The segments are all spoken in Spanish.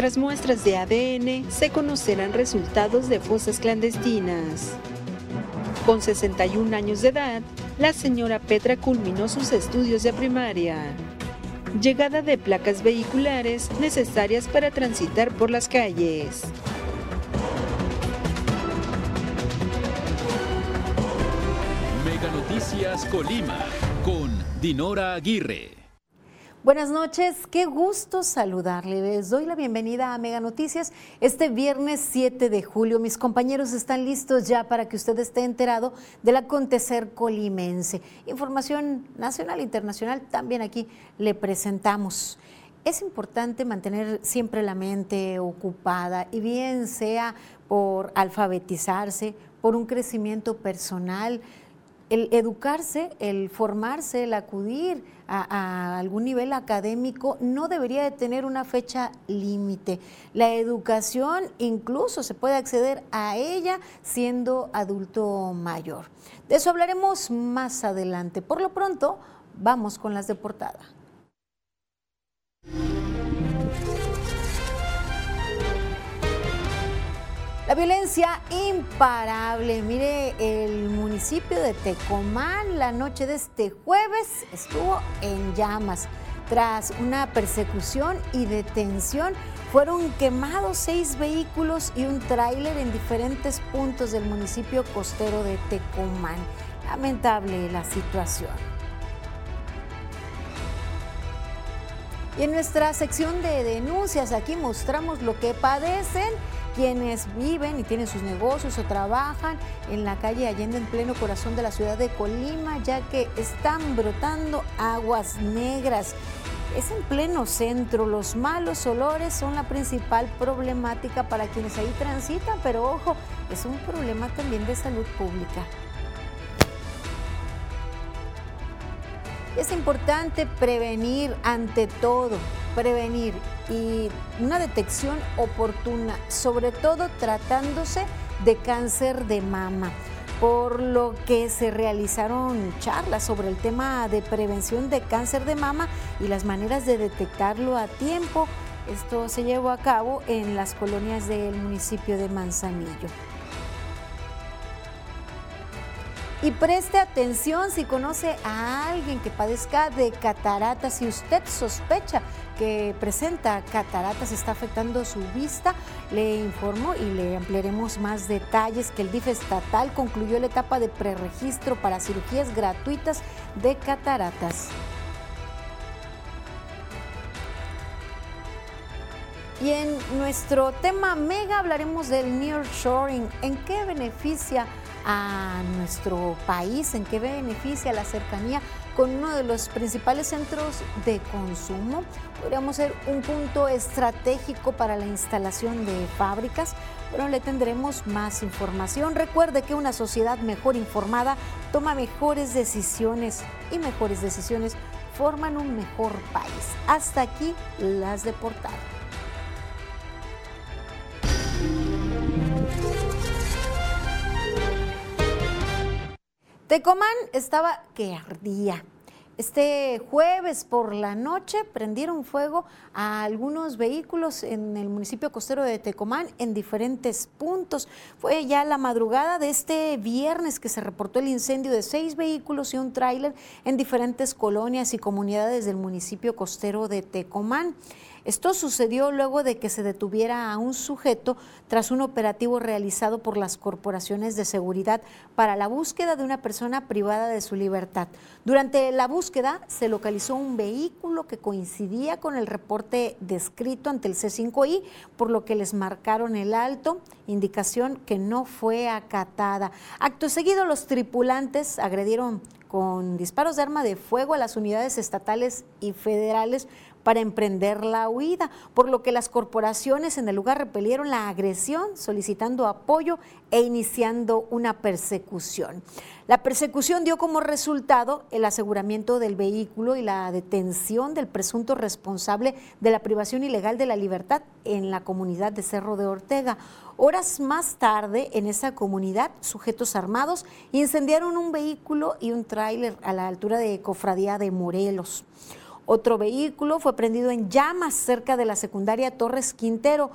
Tras muestras de ADN, se conocerán resultados de fosas clandestinas. Con 61 años de edad, la señora Petra culminó sus estudios de primaria. Llegada de placas vehiculares necesarias para transitar por las calles. Mega Noticias Colima con Dinora Aguirre. Buenas noches, qué gusto saludarle. Les doy la bienvenida a Mega Noticias este viernes 7 de julio. Mis compañeros están listos ya para que usted esté enterado del acontecer colimense. Información nacional e internacional también aquí le presentamos. Es importante mantener siempre la mente ocupada y bien sea por alfabetizarse, por un crecimiento personal, el educarse, el formarse, el acudir a, algún nivel académico no debería de tener una fecha límite. La educación incluso se puede acceder a ella siendo adulto mayor. De eso hablaremos más adelante. Por lo pronto, vamos con las de portada. La violencia imparable. Mire, el municipio de Tecomán la noche de este jueves estuvo en llamas. Tras una persecución y detención, fueron quemados seis vehículos y un tráiler en diferentes puntos del municipio costero de Tecomán. Lamentable la situación. Y en nuestra sección de denuncias aquí mostramos lo que padecen quienes viven y tienen sus negocios o trabajan en la calle Allende en pleno corazón de la ciudad de Colima, ya que están brotando aguas negras. Es en pleno centro, los malos olores son la principal problemática para quienes ahí transitan, pero ojo, es un problema también de salud pública. Es importante prevenir ante todo, prevenir y una detección oportuna, sobre todo tratándose de cáncer de mama por lo que se realizaron charlas sobre el tema de prevención de cáncer de mama y las maneras de detectarlo a tiempo. Esto se llevó a cabo en las colonias del municipio de Manzanillo. Y preste atención si conoce a alguien que padezca de cataratas, si usted sospecha que presenta cataratas, está afectando su vista, le informo y le ampliaremos más detalles que el DIF estatal concluyó la etapa de preregistro para cirugías gratuitas de cataratas. Y en nuestro tema mega hablaremos del nearshoring, en qué beneficia a nuestro país, en qué beneficia la cercanía con uno de los principales centros de consumo. Podríamos ser un punto estratégico para la instalación de fábricas. Bueno, le tendremos más información. Recuerde que una sociedad mejor informada toma mejores decisiones y mejores decisiones forman un mejor país. Hasta aquí las de portada. Tecomán estaba que ardía. Este jueves por la noche prendieron fuego a algunos vehículos en el municipio costero de Tecomán en diferentes puntos. Fue ya la madrugada de este viernes que se reportó el incendio de seis vehículos y un tráiler en diferentes colonias y comunidades del municipio costero de Tecomán. Esto sucedió luego de que se detuviera a un sujeto tras un operativo realizado por las corporaciones de seguridad para la búsqueda de una persona privada de su libertad. Durante la búsqueda se localizó un vehículo que coincidía con el reporte descrito ante el C5I, por lo que les marcaron el alto, indicación que no fue acatada. Acto seguido, los tripulantes agredieron con disparos de arma de fuego a las unidades estatales y federales para emprender la huida, por lo que las corporaciones en el lugar repelieron la agresión, solicitando apoyo e iniciando una persecución. La persecución dio como resultado el aseguramiento del vehículo y la detención del presunto responsable de la privación ilegal de la libertad en la comunidad de Cerro de Ortega. Horas más tarde, en esa comunidad, sujetos armados incendiaron un vehículo y un tráiler a la altura de Cofradía de Morelos. Otro vehículo fue prendido en llamas cerca de la secundaria Torres Quintero.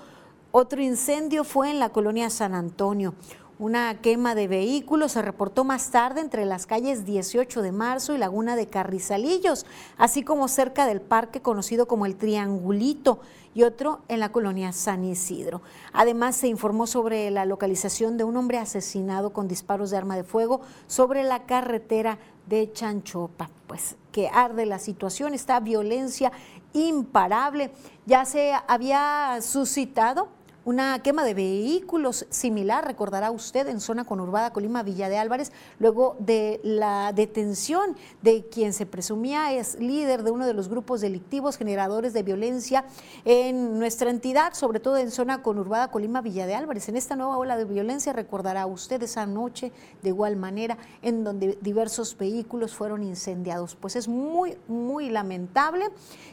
Otro incendio fue en la colonia San Antonio. Una quema de vehículos se reportó más tarde entre las calles 18 de marzo y Laguna de Carrizalillos, así como cerca del parque conocido como el Triangulito y otro en la colonia San Isidro. Además, se informó sobre la localización de un hombre asesinado con disparos de arma de fuego sobre la carretera de Chanchopa. Pues que arde la situación, esta violencia imparable. Ya se había suscitado una quema de vehículos similar, recordará usted, en zona conurbada Colima Villa de Álvarez, luego de la detención de quien se presumía es líder de uno de los grupos delictivos generadores de violencia en nuestra entidad, sobre todo en zona conurbada Colima Villa de Álvarez. En esta nueva ola de violencia recordará usted esa noche de igual manera en donde diversos vehículos fueron incendiados. Pues es muy, muy lamentable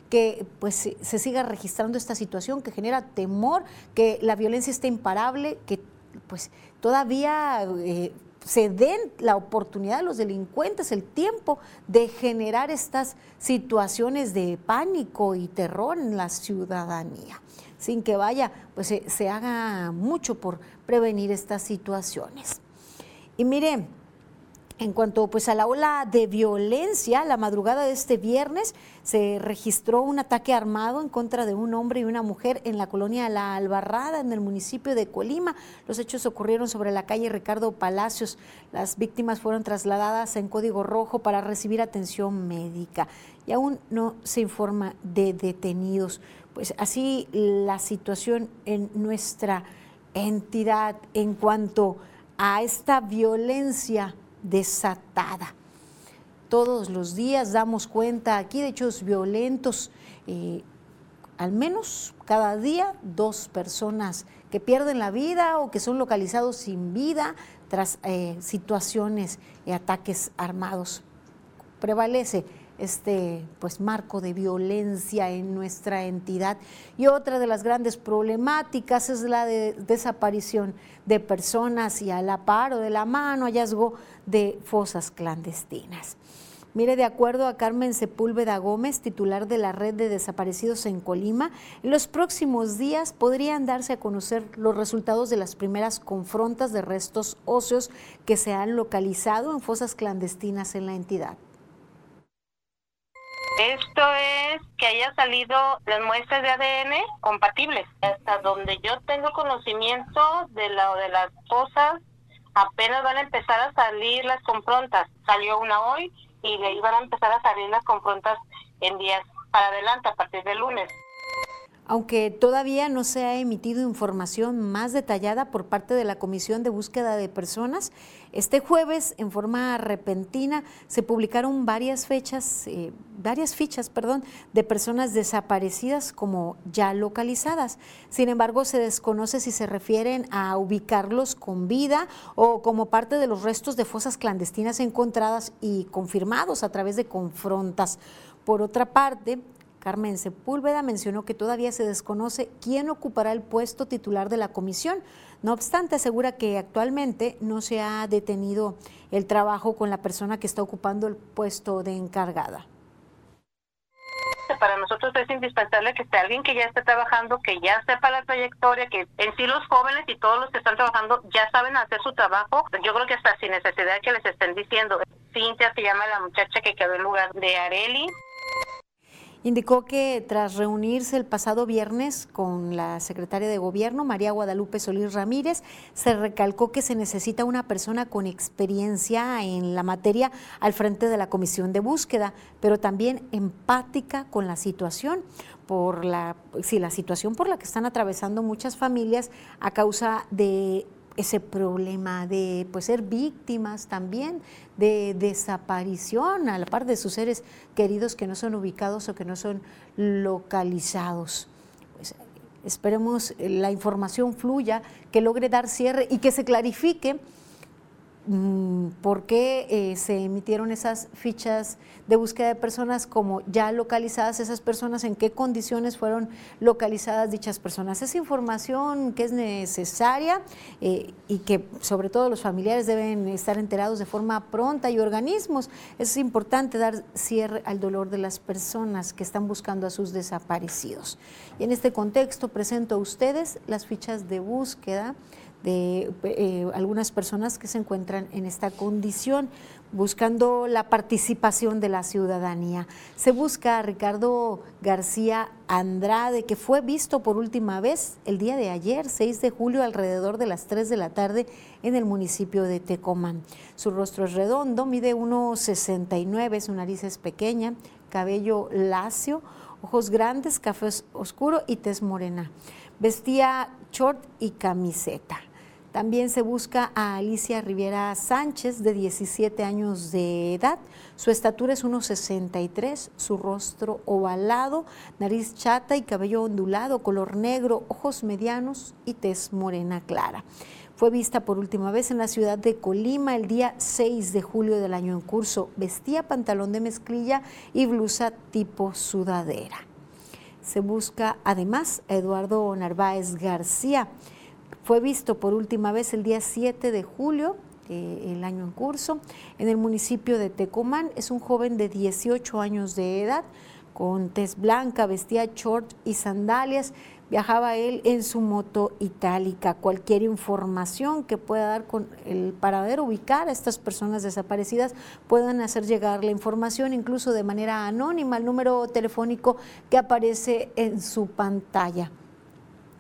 que pues se siga registrando esta situación que genera temor, que la violencia está imparable, que pues todavía eh, se den la oportunidad a los delincuentes, el tiempo de generar estas situaciones de pánico y terror en la ciudadanía, sin que vaya, pues se, se haga mucho por prevenir estas situaciones. Y miren, en cuanto pues a la ola de violencia, la madrugada de este viernes se registró un ataque armado en contra de un hombre y una mujer en la colonia La Albarrada, en el municipio de Colima. Los hechos ocurrieron sobre la calle Ricardo Palacios. Las víctimas fueron trasladadas en código rojo para recibir atención médica y aún no se informa de detenidos. Pues así la situación en nuestra entidad en cuanto a esta violencia desatada. Todos los días damos cuenta aquí de hechos violentos, eh, al menos cada día dos personas que pierden la vida o que son localizados sin vida tras eh, situaciones y ataques armados. Prevalece este pues marco de violencia en nuestra entidad y otra de las grandes problemáticas es la de desaparición de personas y a la par o de la mano hallazgo de fosas clandestinas. Mire, de acuerdo a Carmen Sepúlveda Gómez, titular de la red de desaparecidos en Colima, en los próximos días podrían darse a conocer los resultados de las primeras confrontas de restos óseos que se han localizado en fosas clandestinas en la entidad. Esto es que haya salido las muestras de ADN compatibles. Hasta donde yo tengo conocimiento de, la, de las cosas, apenas van a empezar a salir las confrontas. Salió una hoy y de ahí van a empezar a salir las confrontas en días para adelante, a partir del lunes. Aunque todavía no se ha emitido información más detallada por parte de la Comisión de Búsqueda de Personas, este jueves, en forma repentina, se publicaron varias fechas, eh, varias fichas, perdón, de personas desaparecidas como ya localizadas. Sin embargo, se desconoce si se refieren a ubicarlos con vida o como parte de los restos de fosas clandestinas encontradas y confirmados a través de confrontas. Por otra parte, Carmen Sepúlveda mencionó que todavía se desconoce quién ocupará el puesto titular de la comisión. No obstante, asegura que actualmente no se ha detenido el trabajo con la persona que está ocupando el puesto de encargada. Para nosotros es indispensable que esté alguien que ya esté trabajando, que ya sepa la trayectoria, que en sí los jóvenes y todos los que están trabajando ya saben hacer su trabajo. Yo creo que hasta sin necesidad que les estén diciendo. Cintia se llama la muchacha que quedó en lugar de Areli. Indicó que tras reunirse el pasado viernes con la secretaria de Gobierno, María Guadalupe Solís Ramírez, se recalcó que se necesita una persona con experiencia en la materia al frente de la comisión de búsqueda, pero también empática con la situación por la, si la situación por la que están atravesando muchas familias a causa de ese problema de pues, ser víctimas también de desaparición a la par de sus seres queridos que no son ubicados o que no son localizados. Pues, esperemos la información fluya, que logre dar cierre y que se clarifique por qué eh, se emitieron esas fichas de búsqueda de personas como ya localizadas esas personas, en qué condiciones fueron localizadas dichas personas. Es información que es necesaria eh, y que sobre todo los familiares deben estar enterados de forma pronta y organismos. Es importante dar cierre al dolor de las personas que están buscando a sus desaparecidos. Y en este contexto presento a ustedes las fichas de búsqueda de eh, algunas personas que se encuentran en esta condición, buscando la participación de la ciudadanía. Se busca a Ricardo García Andrade, que fue visto por última vez el día de ayer, 6 de julio, alrededor de las 3 de la tarde en el municipio de Tecomán. Su rostro es redondo, mide 1,69, su nariz es pequeña, cabello lacio, ojos grandes, café oscuro y tez morena. Vestía short y camiseta. También se busca a Alicia Riviera Sánchez, de 17 años de edad. Su estatura es 1,63, su rostro ovalado, nariz chata y cabello ondulado, color negro, ojos medianos y tez morena clara. Fue vista por última vez en la ciudad de Colima el día 6 de julio del año en curso. Vestía pantalón de mezclilla y blusa tipo sudadera. Se busca además a Eduardo Narváez García. Fue visto por última vez el día 7 de julio eh, el año en curso en el municipio de Tecomán. Es un joven de 18 años de edad con tez blanca, vestía short y sandalias. Viajaba él en su moto itálica. Cualquier información que pueda dar con el paradero, ubicar a estas personas desaparecidas, puedan hacer llegar la información incluso de manera anónima al número telefónico que aparece en su pantalla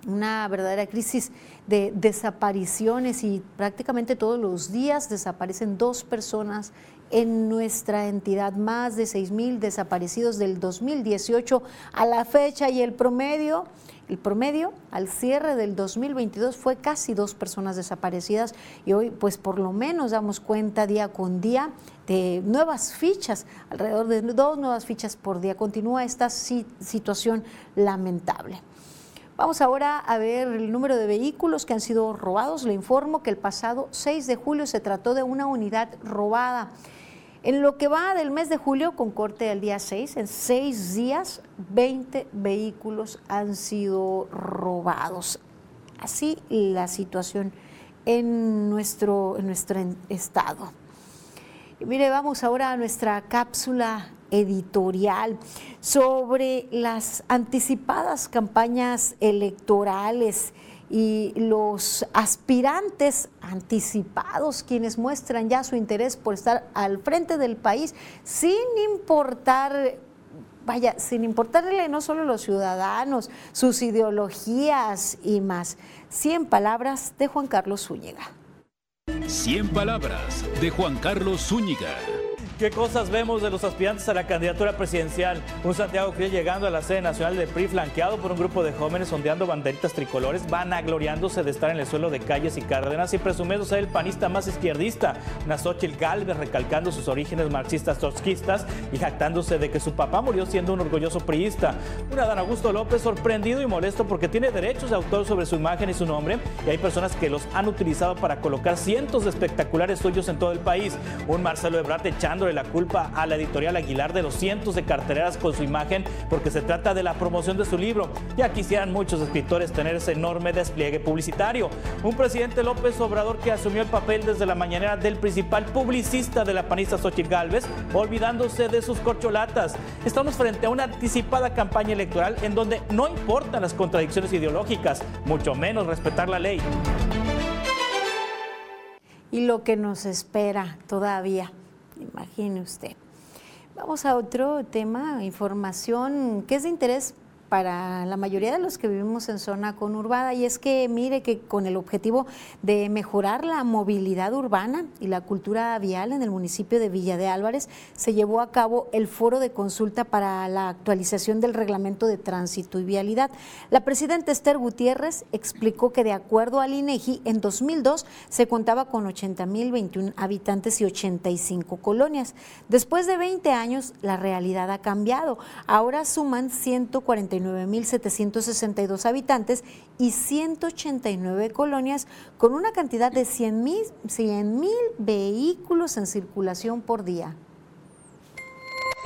una verdadera crisis de desapariciones y prácticamente todos los días desaparecen dos personas en nuestra entidad, más de 6 mil desaparecidos del 2018 a la fecha y el promedio, el promedio al cierre del 2022 fue casi dos personas desaparecidas y hoy pues por lo menos damos cuenta día con día de nuevas fichas, alrededor de dos nuevas fichas por día. Continúa esta situación lamentable. Vamos ahora a ver el número de vehículos que han sido robados. Le informo que el pasado 6 de julio se trató de una unidad robada. En lo que va del mes de julio, con corte al día 6, en seis días, 20 vehículos han sido robados. Así la situación en nuestro, en nuestro estado. Mire, vamos ahora a nuestra cápsula editorial sobre las anticipadas campañas electorales y los aspirantes anticipados, quienes muestran ya su interés por estar al frente del país sin importar vaya, sin importarle no solo los ciudadanos, sus ideologías y más. Cien palabras de Juan Carlos Zúñiga. Cien palabras de Juan Carlos Zúñiga. ¿Qué cosas vemos de los aspirantes a la candidatura presidencial? Un Santiago Cruz llegando a la sede nacional del PRI flanqueado por un grupo de jóvenes ondeando banderitas tricolores, vanagloriándose de estar en el suelo de calles y cárdenas y presumiendo ser el panista más izquierdista. Nazochil Galvez recalcando sus orígenes marxistas trotskistas y jactándose de que su papá murió siendo un orgulloso priista. Un Adán Augusto López sorprendido y molesto porque tiene derechos de autor sobre su imagen y su nombre y hay personas que los han utilizado para colocar cientos de espectaculares suyos en todo el país. Un Marcelo Ebrard echándole la culpa a la editorial Aguilar de los cientos de carteleras con su imagen porque se trata de la promoción de su libro. Ya quisieran muchos escritores tener ese enorme despliegue publicitario. Un presidente López Obrador que asumió el papel desde la mañanera del principal publicista de la panista Xochitl Galvez, olvidándose de sus corcholatas. Estamos frente a una anticipada campaña electoral en donde no importan las contradicciones ideológicas, mucho menos respetar la ley. Y lo que nos espera todavía imagine usted. Vamos a otro tema, información que es de interés para la mayoría de los que vivimos en zona conurbada y es que mire que con el objetivo de mejorar la movilidad urbana y la cultura vial en el municipio de Villa de Álvarez se llevó a cabo el foro de consulta para la actualización del reglamento de tránsito y vialidad. La presidenta Esther Gutiérrez explicó que de acuerdo al INEGI en 2002 se contaba con 80.021 habitantes y 85 colonias. Después de 20 años la realidad ha cambiado. Ahora suman 149 49.762 habitantes y 189 colonias con una cantidad de 100.000 vehículos en circulación por día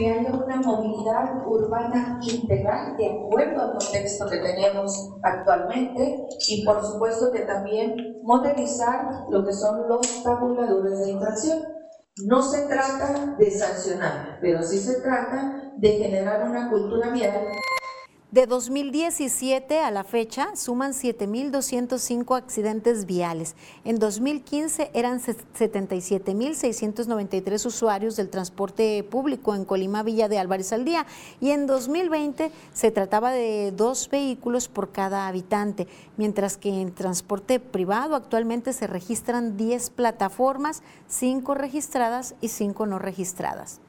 haya una movilidad urbana integral de acuerdo al contexto que tenemos actualmente y por supuesto que también modelizar lo que son los tabuladores de infracción. No se trata de sancionar, pero sí se trata de generar una cultura vial de 2017 a la fecha suman 7.205 accidentes viales. En 2015 eran 77.693 usuarios del transporte público en Colima Villa de Álvarez al día y en 2020 se trataba de dos vehículos por cada habitante, mientras que en transporte privado actualmente se registran 10 plataformas, 5 registradas y 5 no registradas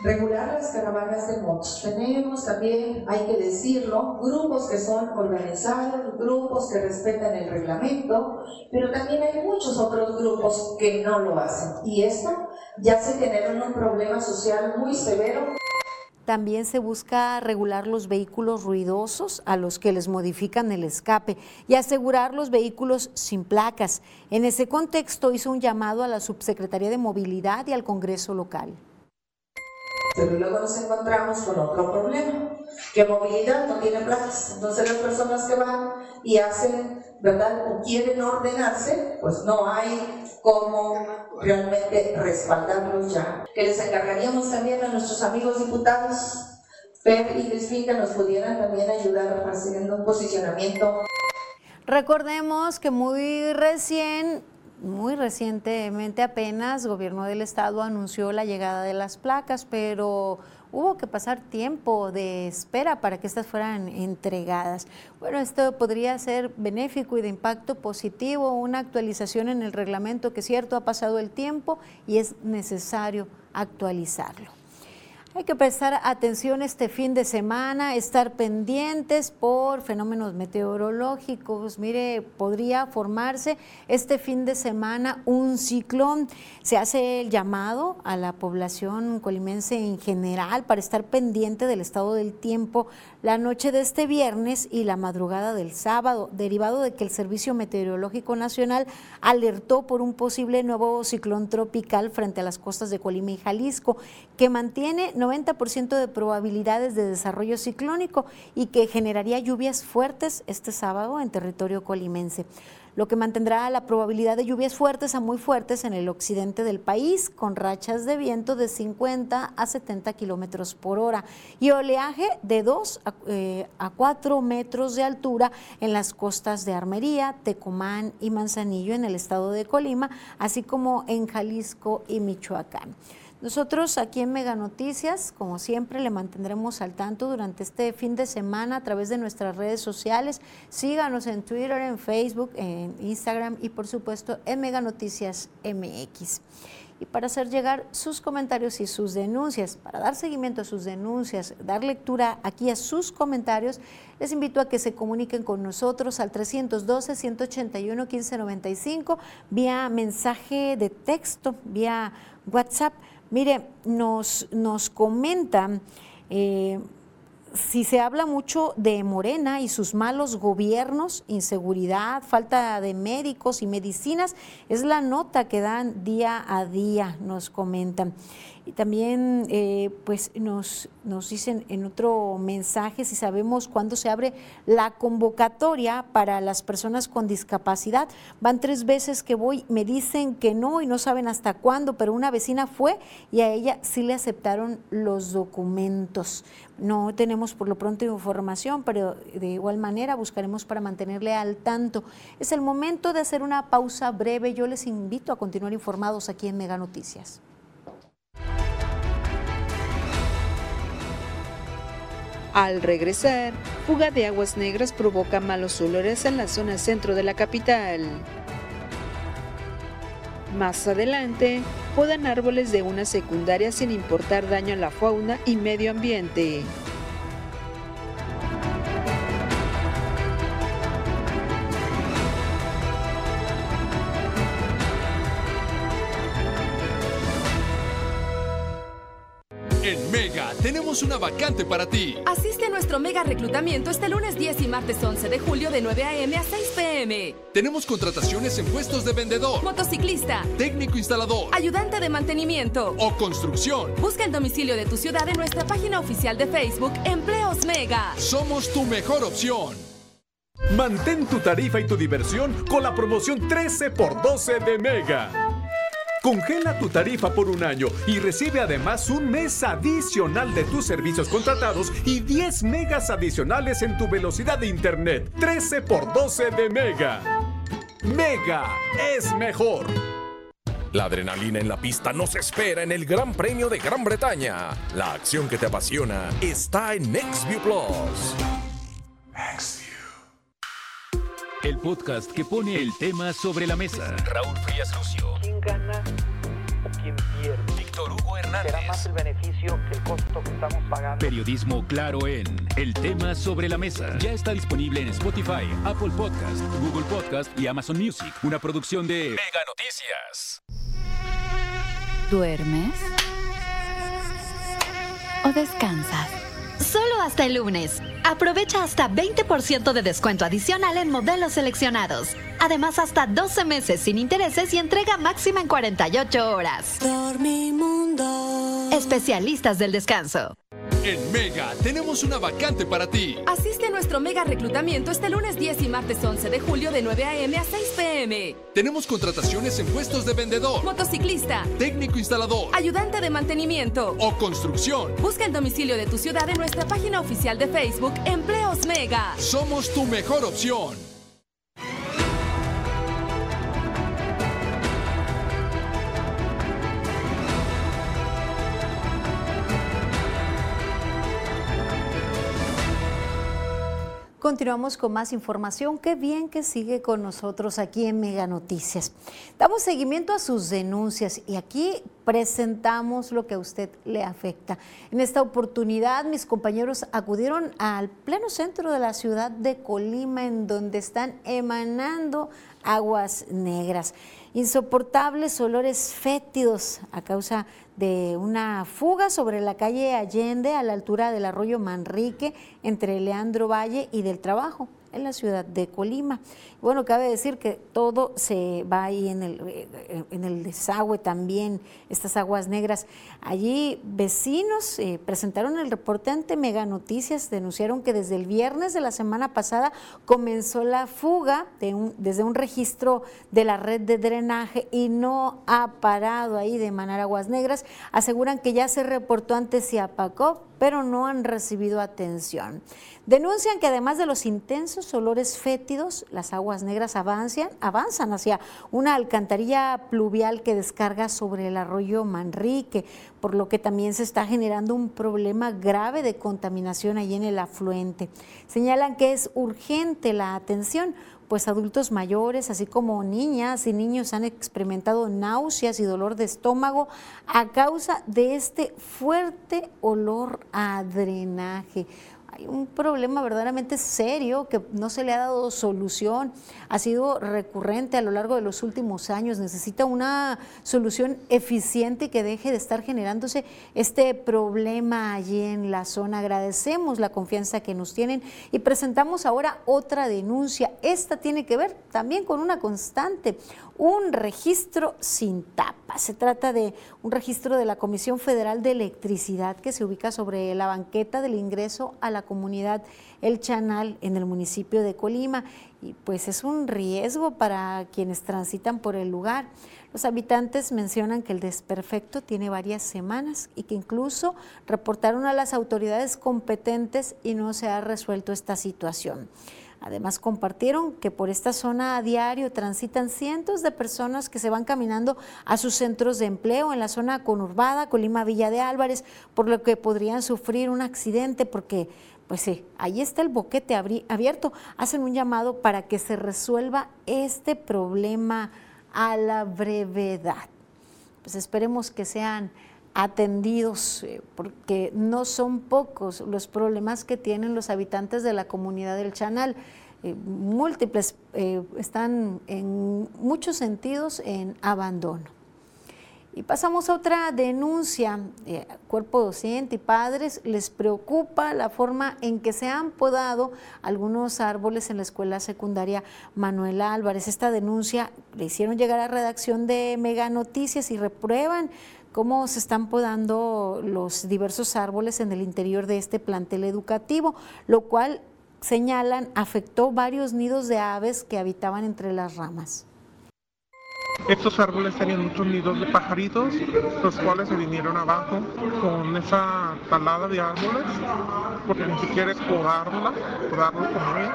regular las caravanas de motos. Tenemos también, hay que decirlo, grupos que son organizados, grupos que respetan el reglamento, pero también hay muchos otros grupos que no lo hacen. Y esto ya se genera un problema social muy severo. También se busca regular los vehículos ruidosos a los que les modifican el escape y asegurar los vehículos sin placas. En ese contexto hizo un llamado a la Subsecretaría de Movilidad y al Congreso local. Pero luego nos encontramos con otro problema, que movilidad no tiene plazas. Entonces las personas que van y hacen, ¿verdad? O quieren ordenarse, pues no hay cómo realmente respaldarlos ya. Que les encargaríamos también a nuestros amigos diputados, Per y Luis que nos pudieran también ayudar haciendo un posicionamiento. Recordemos que muy recién muy recientemente apenas el gobierno del estado anunció la llegada de las placas, pero hubo que pasar tiempo de espera para que estas fueran entregadas. Bueno, esto podría ser benéfico y de impacto positivo, una actualización en el reglamento que cierto ha pasado el tiempo y es necesario actualizarlo. Hay que prestar atención este fin de semana, estar pendientes por fenómenos meteorológicos. Mire, podría formarse este fin de semana un ciclón. Se hace el llamado a la población colimense en general para estar pendiente del estado del tiempo la noche de este viernes y la madrugada del sábado, derivado de que el Servicio Meteorológico Nacional alertó por un posible nuevo ciclón tropical frente a las costas de Colima y Jalisco, que mantiene 90% de probabilidades de desarrollo ciclónico y que generaría lluvias fuertes este sábado en territorio colimense lo que mantendrá la probabilidad de lluvias fuertes a muy fuertes en el occidente del país, con rachas de viento de 50 a 70 kilómetros por hora y oleaje de 2 a, 4 eh, metros de altura en las costas de Armería, Tecomán y Manzanillo en el estado de Colima, así como en Jalisco y Michoacán. Nosotros aquí en Mega Noticias, como siempre, le mantendremos al tanto durante este fin de semana a través de nuestras redes sociales. Síganos en Twitter, en Facebook, en Instagram y por supuesto en Mega Noticias MX. Y para hacer llegar sus comentarios y sus denuncias, para dar seguimiento a sus denuncias, dar lectura aquí a sus comentarios, les invito a que se comuniquen con nosotros al 312-181-1595 vía mensaje de texto, vía WhatsApp Mire, nos, nos comentan, eh, si se habla mucho de Morena y sus malos gobiernos, inseguridad, falta de médicos y medicinas, es la nota que dan día a día, nos comentan. Y también eh, pues nos, nos dicen en otro mensaje si sabemos cuándo se abre la convocatoria para las personas con discapacidad. Van tres veces que voy, me dicen que no y no saben hasta cuándo, pero una vecina fue y a ella sí le aceptaron los documentos. No tenemos por lo pronto información, pero de igual manera buscaremos para mantenerle al tanto. Es el momento de hacer una pausa breve. Yo les invito a continuar informados aquí en Mega Noticias. Al regresar, fuga de aguas negras provoca malos olores en la zona centro de la capital. Más adelante, podan árboles de una secundaria sin importar daño a la fauna y medio ambiente. Tenemos una vacante para ti. Asiste a nuestro mega reclutamiento este lunes 10 y martes 11 de julio de 9 a.m. a 6 p.m. Tenemos contrataciones en puestos de vendedor, Motociclista, técnico instalador ayudante de mantenimiento. o construcción. Busca el domicilio de tu ciudad en nuestra página oficial de Facebook Empleos Mega. Somos tu mejor opción. Mantén tu tarifa y tu diversión con la promoción 13 por 12 de Mega. Congela tu tarifa por un año y recibe además un mes adicional de tus servicios contratados y 10 megas adicionales en tu velocidad de internet. 13 por 12 de Mega. Mega es mejor. La adrenalina en la pista nos espera en el Gran Premio de Gran Bretaña. La acción que te apasiona está en NextView Plus. El podcast que pone el tema sobre la mesa. Raúl Frías Lucio. ¿Quién gana o quién pierde? Víctor Hugo Hernández. ¿Será más el beneficio que el costo que estamos pagando? Periodismo claro en El tema sobre la mesa. Ya está disponible en Spotify, Apple Podcast, Google Podcast y Amazon Music. Una producción de Mega Noticias. ¿Duermes? ¿O descansas? Solo hasta el lunes. Aprovecha hasta 20% de descuento adicional en modelos seleccionados. Además, hasta 12 meses sin intereses y entrega máxima en 48 horas. Dormimundo. Especialistas del descanso. En Mega tenemos una vacante para ti. Asiste a nuestro mega reclutamiento este lunes 10 y martes 11 de julio de 9 a.m. a 6 p.m. Tenemos contrataciones en puestos de vendedor, Motociclista, técnico instalador ayudante de mantenimiento. o construcción. Busca el domicilio de tu ciudad en nuestra página oficial de Facebook Empleos Mega. Somos tu mejor opción. Continuamos con más información. Qué bien que sigue con nosotros aquí en Mega Noticias. Damos seguimiento a sus denuncias y aquí presentamos lo que a usted le afecta. En esta oportunidad, mis compañeros acudieron al pleno centro de la ciudad de Colima, en donde están emanando aguas negras. Insoportables olores fétidos a causa de una fuga sobre la calle Allende a la altura del arroyo Manrique entre Leandro Valle y del Trabajo en la ciudad de Colima. Bueno, cabe decir que todo se va ahí en el, eh, en el desagüe también, estas aguas negras. Allí vecinos eh, presentaron el reporte ante Mega Noticias, denunciaron que desde el viernes de la semana pasada comenzó la fuga desde un registro de la red de drenaje y no ha parado ahí de emanar aguas negras. Aseguran que ya se reportó ante Ciapacop, pero no han recibido atención. Denuncian que además de los intensos olores fétidos, las aguas negras avanzan, avanzan hacia una alcantarilla pluvial que descarga sobre el arroyo Manrique, por lo que también se está generando un problema grave de contaminación ahí en el afluente. Señalan que es urgente la atención, pues adultos mayores, así como niñas y niños han experimentado náuseas y dolor de estómago a causa de este fuerte olor a drenaje. Un problema verdaderamente serio que no se le ha dado solución, ha sido recurrente a lo largo de los últimos años, necesita una solución eficiente que deje de estar generándose este problema allí en la zona. Agradecemos la confianza que nos tienen y presentamos ahora otra denuncia. Esta tiene que ver también con una constante, un registro sin tapa. Se trata de un registro de la Comisión Federal de Electricidad que se ubica sobre la banqueta del ingreso a la comunidad El Chanal en el municipio de Colima y pues es un riesgo para quienes transitan por el lugar. Los habitantes mencionan que el desperfecto tiene varias semanas y que incluso reportaron a las autoridades competentes y no se ha resuelto esta situación. Además, compartieron que por esta zona a diario transitan cientos de personas que se van caminando a sus centros de empleo en la zona conurbada, Colima Villa de Álvarez, por lo que podrían sufrir un accidente porque, pues sí, ahí está el boquete abierto. Hacen un llamado para que se resuelva este problema a la brevedad. Pues esperemos que sean atendidos, eh, porque no son pocos los problemas que tienen los habitantes de la comunidad del Chanal. Eh, múltiples eh, están en muchos sentidos en abandono. Y pasamos a otra denuncia. Cuerpo docente y padres les preocupa la forma en que se han podado algunos árboles en la escuela secundaria Manuel Álvarez. Esta denuncia le hicieron llegar a redacción de Mega Noticias y reprueban cómo se están podando los diversos árboles en el interior de este plantel educativo, lo cual señalan afectó varios nidos de aves que habitaban entre las ramas. Estos árboles tenían muchos nidos de pajaritos, los cuales se vinieron abajo con esa talada de árboles, porque ni siquiera es podarla, podarlo como es.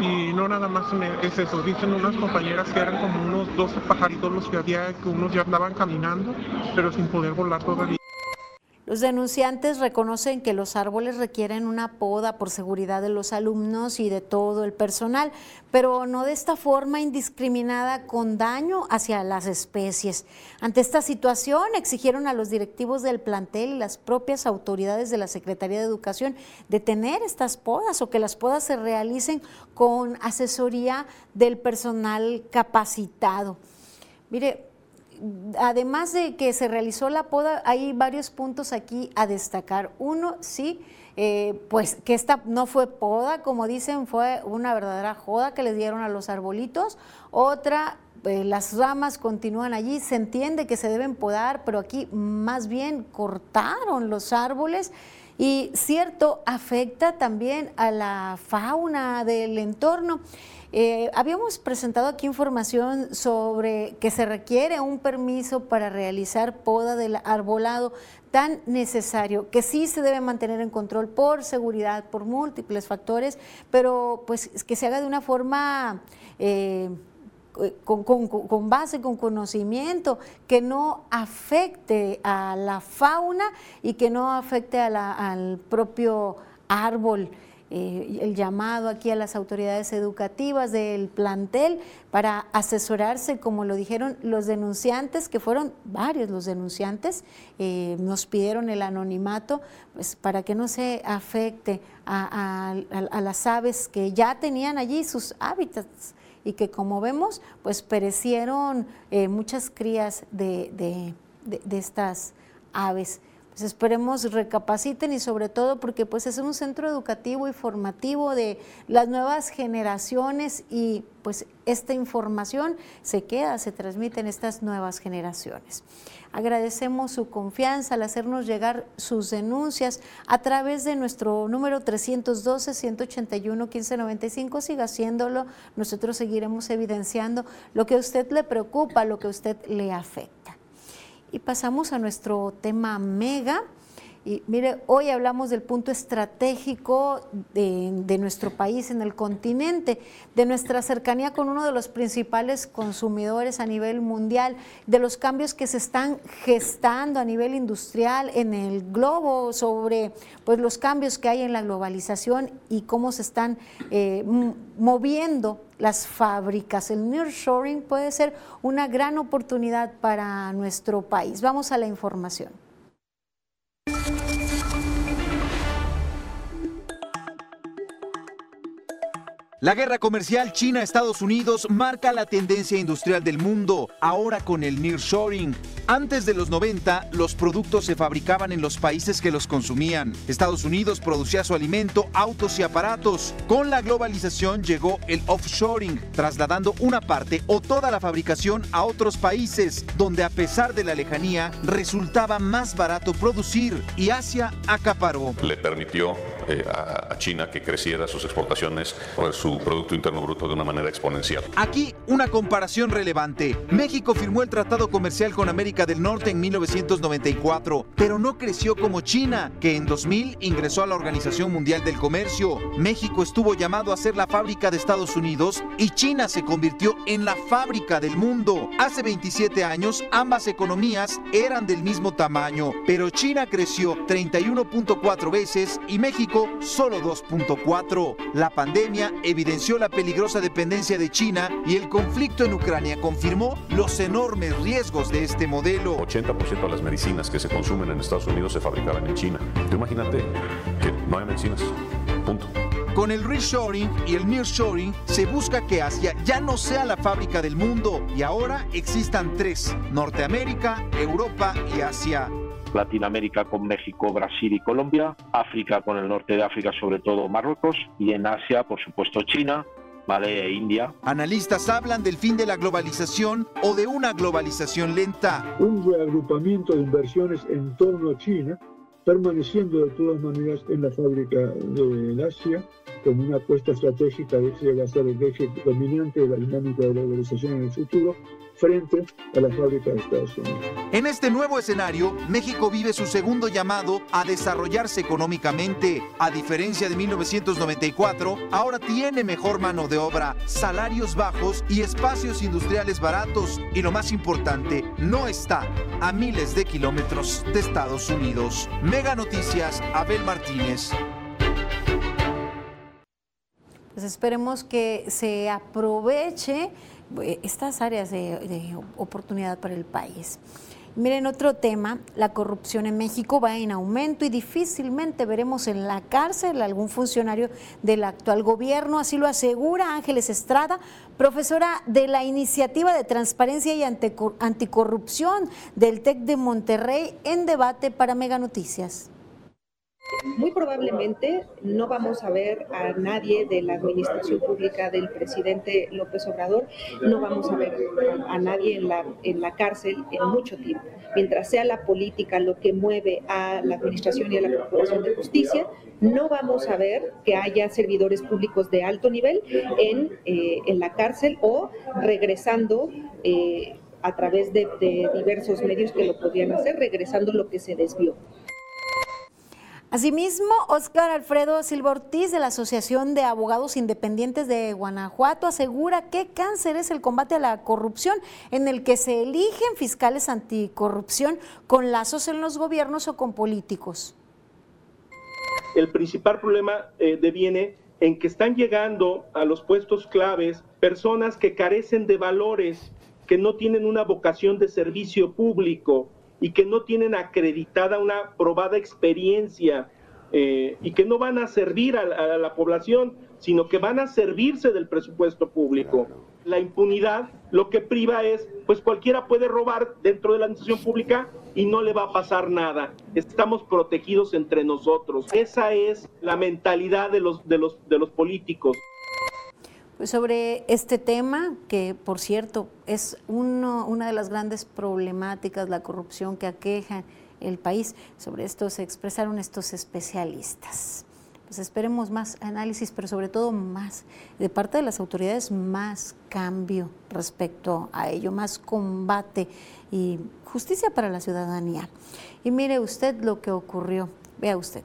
Y no nada más es eso, dicen unas compañeras que eran como unos 12 pajaritos los que había, que unos ya andaban caminando, pero sin poder volar todavía. Los denunciantes reconocen que los árboles requieren una poda por seguridad de los alumnos y de todo el personal, pero no de esta forma indiscriminada con daño hacia las especies. Ante esta situación exigieron a los directivos del plantel y las propias autoridades de la Secretaría de Educación detener estas podas o que las podas se realicen con asesoría del personal capacitado. Mire, además de que se realizó la poda, hay varios puntos aquí a destacar. Uno, sí, eh, pues que esta no fue poda, como dicen, fue una verdadera joda que les dieron a los arbolitos. Otra, eh, las ramas continúan allí, se entiende que se deben podar, pero aquí más bien cortaron los árboles. Y cierto, afecta también a la fauna del entorno. Eh, habíamos presentado aquí información sobre que se requiere un permiso para realizar poda del arbolado tan necesario, que sí se debe mantener en control por seguridad, por múltiples factores, pero pues que se haga de una forma... Eh, con, base, con conocimiento, que no afecte a la fauna y que no afecte al propio árbol. Eh, el llamado aquí a las autoridades educativas del plantel para asesorarse, como lo dijeron los denunciantes, que fueron varios los denunciantes, eh, nos pidieron el anonimato, pues para que no se afecte a, las aves que ya tenían allí sus hábitats y que como vemos, pues perecieron eh, muchas crías de estas aves. Pues esperemos recapaciten y sobre todo porque pues es un centro educativo y formativo de las nuevas generaciones y pues esta información se queda, se transmite en estas nuevas generaciones. Agradecemos su confianza al hacernos llegar sus denuncias a través de nuestro número 312-181-1595. Siga haciéndolo, nosotros seguiremos evidenciando lo que a usted le preocupa, lo que a usted le afecta. Y pasamos a nuestro tema mega. Y mire, hoy hablamos del punto estratégico de, nuestro país en el continente, de nuestra cercanía con uno de los principales consumidores a nivel mundial, de los cambios que se están gestando a nivel industrial en el globo, sobre pues, los cambios que hay en la globalización y cómo se están eh, moviendo las fábricas. El nearshoring puede ser una gran oportunidad para nuestro país. Vamos a la información. La guerra comercial China-Estados Unidos marca la tendencia industrial del mundo, ahora con el nearshoring. Antes de los 90, los productos se fabricaban en los países que los consumían. Estados Unidos producía su alimento, autos y aparatos. Con la globalización llegó el offshoring, trasladando una parte o toda la fabricación a otros países, donde a pesar de la lejanía resultaba más barato producir y Asia acaparó. Le permitió eh, a China que creciera sus exportaciones por su Producto Interno Bruto de una manera exponencial. Aquí una comparación relevante. México firmó el Tratado Comercial con América del Norte en 1994, pero no creció como China, que en 2000 ingresó a la Organización Mundial del Comercio. México estuvo llamado a ser la fábrica de Estados Unidos y China se convirtió en la fábrica del mundo. Hace 27 años ambas economías eran del mismo tamaño, pero China creció 31.4 veces y México solo 2.4. La pandemia evidenció la peligrosa dependencia de China y el conflicto en Ucrania confirmó los enormes riesgos de este modelo. 80% de las medicinas que se consumen en Estados Unidos se fabricaban en China. Tú imagínate que no hay medicinas. Punto. Con el reshoring y el nearshoring se busca que Asia ya no sea la fábrica del mundo y ahora existan tres, Norteamérica, Europa y Asia. Latinoamérica con México, Brasil y Colombia, África con el norte de África, sobre todo Marruecos, y en Asia, por supuesto, China, ¿vale? E India. Analistas hablan del fin de la globalización o de una globalización lenta. Un reagrupamiento de inversiones en torno a China, permaneciendo de todas maneras en la fábrica de Asia, como una apuesta estratégica de ser el eje dominante de la dinámica de la globalización en el futuro, frente a la fábrica de Estados Unidos. En este nuevo escenario, México vive su segundo llamado a desarrollarse económicamente. A diferencia de 1994, ahora tiene mejor mano de obra, salarios bajos y espacios industriales baratos. Y lo más importante, no está a miles de kilómetros de Estados Unidos. Mega Noticias, Abel Martínez. Pues esperemos que se aproveche estas áreas de, oportunidad para el país. Miren, otro tema, la corrupción en México va en aumento y difícilmente veremos en la cárcel algún funcionario del actual gobierno, así lo asegura Ángeles Estrada, profesora de la Iniciativa de Transparencia y Anticorrupción del TEC de Monterrey en debate para Mega Noticias. Muy probablemente no vamos a ver a nadie de la administración pública del presidente López Obrador, no vamos a ver a, nadie en la, en la cárcel en mucho tiempo. Mientras sea la política lo que mueve a la administración y a la Procuración de Justicia, no vamos a ver que haya servidores públicos de alto nivel en, eh, en la cárcel o regresando. Eh, a través de, de diversos medios que lo podían hacer, regresando lo que se desvió. Asimismo, Oscar Alfredo Silva Ortiz de la Asociación de Abogados Independientes de Guanajuato asegura que cáncer es el combate a la corrupción en el que se eligen fiscales anticorrupción con lazos en los gobiernos o con políticos. El principal problema eh, deviene en que están llegando a los puestos claves personas que carecen de valores, que no tienen una vocación de servicio público, y que no tienen acreditada una probada experiencia eh, y que no van a servir a, la población, sino que van a servirse del presupuesto público. La impunidad lo que priva es, pues cualquiera puede robar dentro de la administración pública y no le va a pasar nada. Estamos protegidos entre nosotros. Esa es la mentalidad de los, de los, de los políticos. Sobre este tema, que por cierto es uno, una de las grandes problemáticas, la corrupción que aqueja el país, sobre esto se expresaron estos especialistas. Pues esperemos más análisis, pero sobre todo más, de parte de las autoridades, más cambio respecto a ello, más combate y justicia para la ciudadanía. Y mire usted lo que ocurrió, vea usted.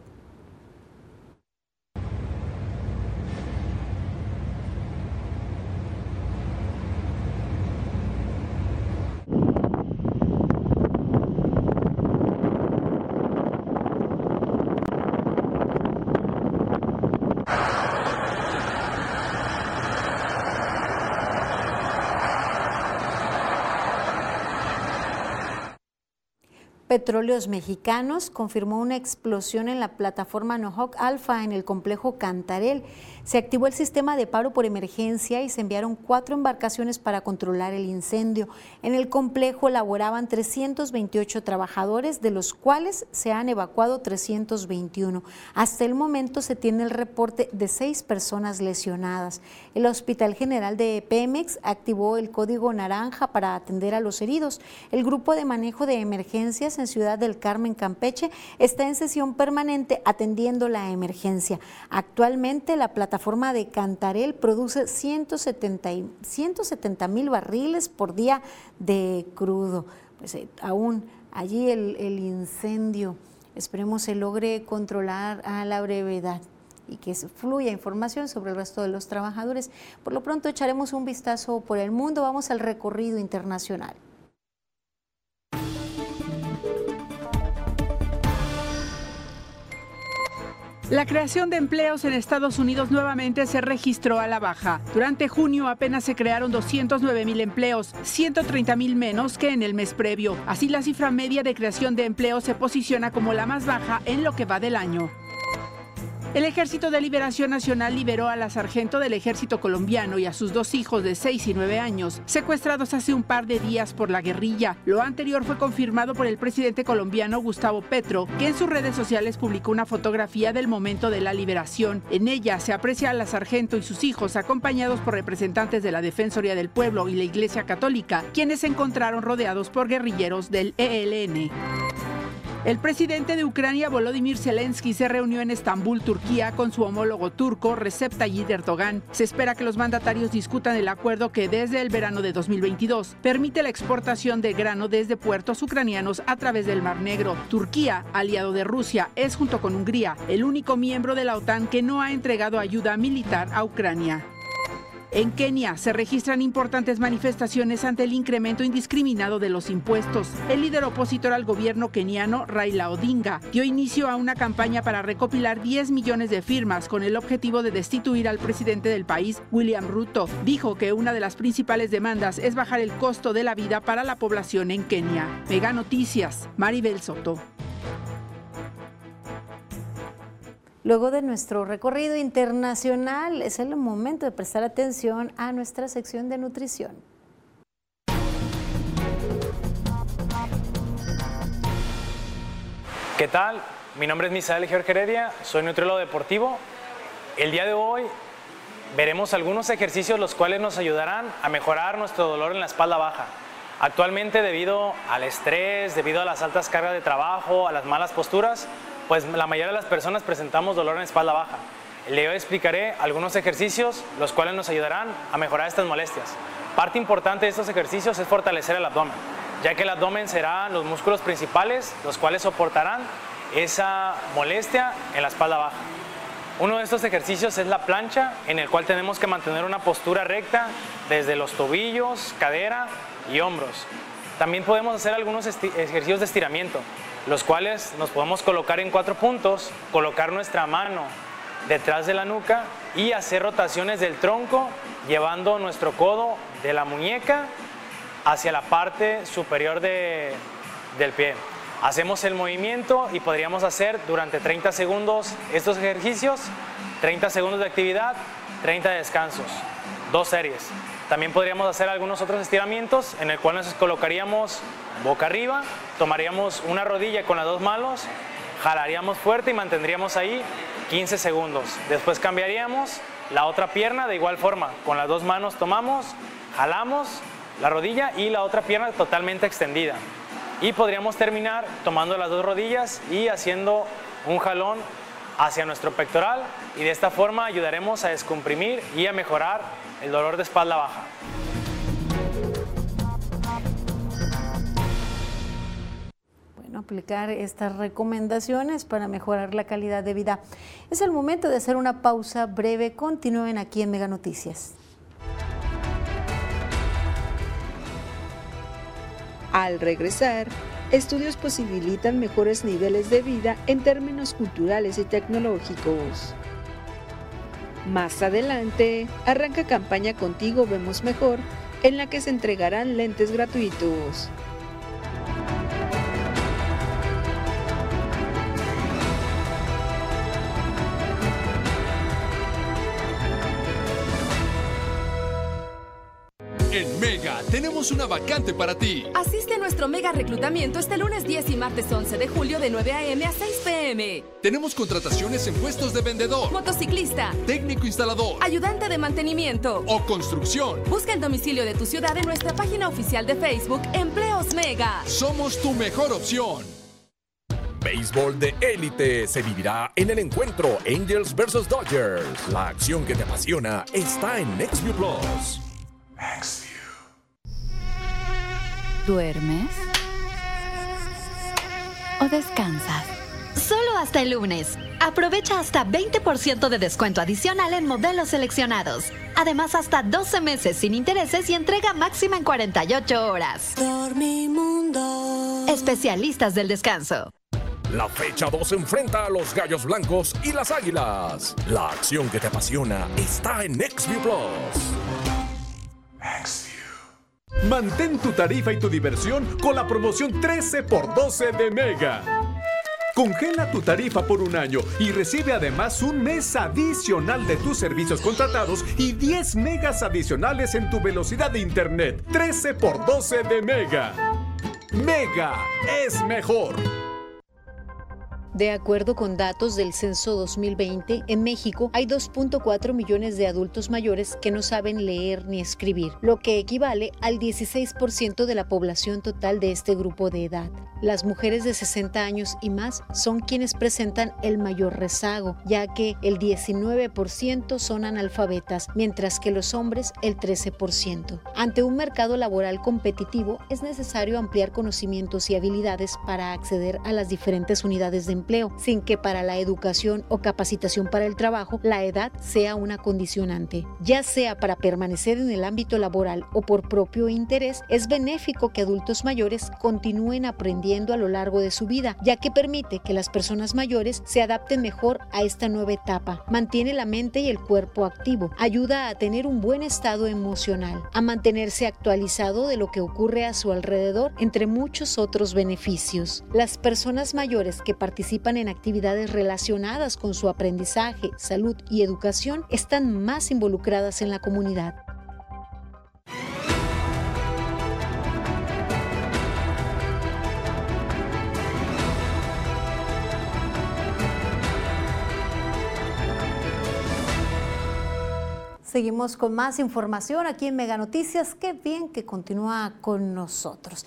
Petróleos Mexicanos confirmó una explosión en la plataforma Nohawk Alpha en el complejo Cantarel. Se activó el sistema de paro por emergencia y se enviaron cuatro embarcaciones para controlar el incendio. En el complejo laboraban 328 trabajadores, de los cuales se han evacuado 321. Hasta el momento se tiene el reporte de seis personas lesionadas. El Hospital General de Pemex activó el código naranja para atender a los heridos. El grupo de manejo de emergencias en Ciudad del Carmen, Campeche, está en sesión permanente atendiendo la emergencia. Actualmente la plataforma de Cantarel produce 170 mil barriles por día de crudo. Pues eh, aún allí el, el incendio, esperemos se logre controlar a la brevedad y que fluya información sobre el resto de los trabajadores. Por lo pronto echaremos un vistazo por el mundo, vamos al recorrido internacional. La creación de empleos en Estados Unidos nuevamente se registró a la baja. Durante junio apenas se crearon 209 mil empleos, 130 mil menos que en el mes previo. Así la cifra media de creación de empleos se posiciona como la más baja en lo que va del año. El Ejército de Liberación Nacional liberó a la sargento del ejército colombiano y a sus dos hijos de 6 y 9 años, secuestrados hace un par de días por la guerrilla. Lo anterior fue confirmado por el presidente colombiano Gustavo Petro, que en sus redes sociales publicó una fotografía del momento de la liberación. En ella se aprecia a la sargento y sus hijos acompañados por representantes de la Defensoría del Pueblo y la Iglesia Católica, quienes se encontraron rodeados por guerrilleros del ELN. El presidente de Ucrania, Volodymyr Zelensky, se reunió en Estambul, Turquía, con su homólogo turco, Recep Tayyip Erdogan. Se espera que los mandatarios discutan el acuerdo que desde el verano de 2022 permite la exportación de grano desde puertos ucranianos a través del Mar Negro. Turquía, aliado de Rusia, es junto con Hungría el único miembro de la OTAN que no ha entregado ayuda militar a Ucrania. En Kenia se registran importantes manifestaciones ante el incremento indiscriminado de los impuestos. El líder opositor al gobierno keniano, Raila Odinga, dio inicio a una campaña para recopilar 10 millones de firmas con el objetivo de destituir al presidente del país, William Ruto. Dijo que una de las principales demandas es bajar el costo de la vida para la población en Kenia. Mega Noticias, Maribel Soto. Luego de nuestro recorrido internacional, es el momento de prestar atención a nuestra sección de nutrición. ¿Qué tal? Mi nombre es Misael Jorge Heredia, soy nutriólogo deportivo. El día de hoy veremos algunos ejercicios los cuales nos ayudarán a mejorar nuestro dolor en la espalda baja. Actualmente debido al estrés, debido a las altas cargas de trabajo, a las malas posturas, pues la mayoría de las personas presentamos dolor en espalda baja. Le explicaré algunos ejercicios los cuales nos ayudarán a mejorar estas molestias. Parte importante de estos ejercicios es fortalecer el abdomen, ya que el abdomen será los músculos principales los cuales soportarán esa molestia en la espalda baja. Uno de estos ejercicios es la plancha, en el cual tenemos que mantener una postura recta desde los tobillos, cadera y hombros. También podemos hacer algunos ejercicios de estiramiento, los cuales nos podemos colocar en cuatro puntos, colocar nuestra mano detrás de la nuca y hacer rotaciones del tronco llevando nuestro codo de la muñeca hacia la parte superior del pie. Hacemos el movimiento y podríamos hacer durante 30 segundos estos ejercicios, 30 segundos de actividad, 30 descansos, dos series. También podríamos hacer algunos otros estiramientos en el cual nos colocaríamos boca arriba, tomaríamos una rodilla con las dos manos, jalaríamos fuerte y mantendríamos ahí 15 segundos. Después cambiaríamos la otra pierna de igual forma, con las dos manos tomamos, jalamos la rodilla y la otra pierna totalmente extendida. Y podríamos terminar tomando las dos rodillas y haciendo un jalón hacia nuestro pectoral y de esta forma ayudaremos a descomprimir y a mejorar el dolor de espalda baja. Bueno, aplicar estas recomendaciones para mejorar la calidad de vida. Es el momento de hacer una pausa breve. Continúen aquí en Mega Noticias. Al regresar, estudios posibilitan mejores niveles de vida en términos culturales y tecnológicos. Más adelante, arranca campaña Contigo Vemos Mejor, en la que se entregarán lentes gratuitos. En Mega tenemos una vacante para ti. Asiste a nuestro mega reclutamiento este lunes 10 y martes 11 de julio de 9 a.m. a 6 p.m. Tenemos contrataciones en puestos de vendedor, Motociclista, técnico instalador ayudante de mantenimiento. o construcción. Busca el domicilio de tu ciudad en nuestra página oficial de Facebook Empleos Mega. Somos tu mejor opción. Béisbol de élite se vivirá en el encuentro Angels vs Dodgers. La acción que te apasiona está en NextView Plus. ¿Duermes? ¿O descansas? Solo hasta el lunes. Aprovecha hasta 20% de descuento adicional en modelos seleccionados. Además, hasta 12 meses sin intereses y entrega máxima en 48 horas. Dormimundo. Especialistas del descanso. La fecha 2 enfrenta a los Gallos Blancos y las Águilas. La acción que te apasiona está en NextView Plus. Mantén tu tarifa y tu diversión con la promoción 13 por 12 de Mega. Congela tu tarifa por un año y recibe además un mes adicional de tus servicios contratados y 10 megas adicionales en tu velocidad de internet. 13 por 12 de Mega. Mega es mejor. De acuerdo con datos del Censo 2020, en México hay 2.4 millones de adultos mayores que no saben leer ni escribir, lo que equivale al 16% de la población total de este grupo de edad. Las mujeres de 60 años y más son quienes presentan el mayor rezago, ya que el 19% son analfabetas, mientras que los hombres el 13%. Ante un mercado laboral competitivo, es necesario ampliar conocimientos y habilidades para acceder a las diferentes unidades de empleo, sin que para la educación o capacitación para el trabajo la edad sea una condicionante. Ya sea para permanecer en el ámbito laboral o por propio interés, es benéfico que adultos mayores continúen aprendiendo a lo largo de su vida, ya que permite que las personas mayores se adapten mejor a esta nueva etapa, mantiene la mente y el cuerpo activo, ayuda a tener un buen estado emocional, a mantenerse actualizado de lo que ocurre a su alrededor, entre muchos otros beneficios. Las personas mayores que participan en actividades relacionadas con su aprendizaje, salud y educación están más involucradas en la comunidad. Seguimos con más información aquí en Mega Noticias. Qué bien que continúa con nosotros.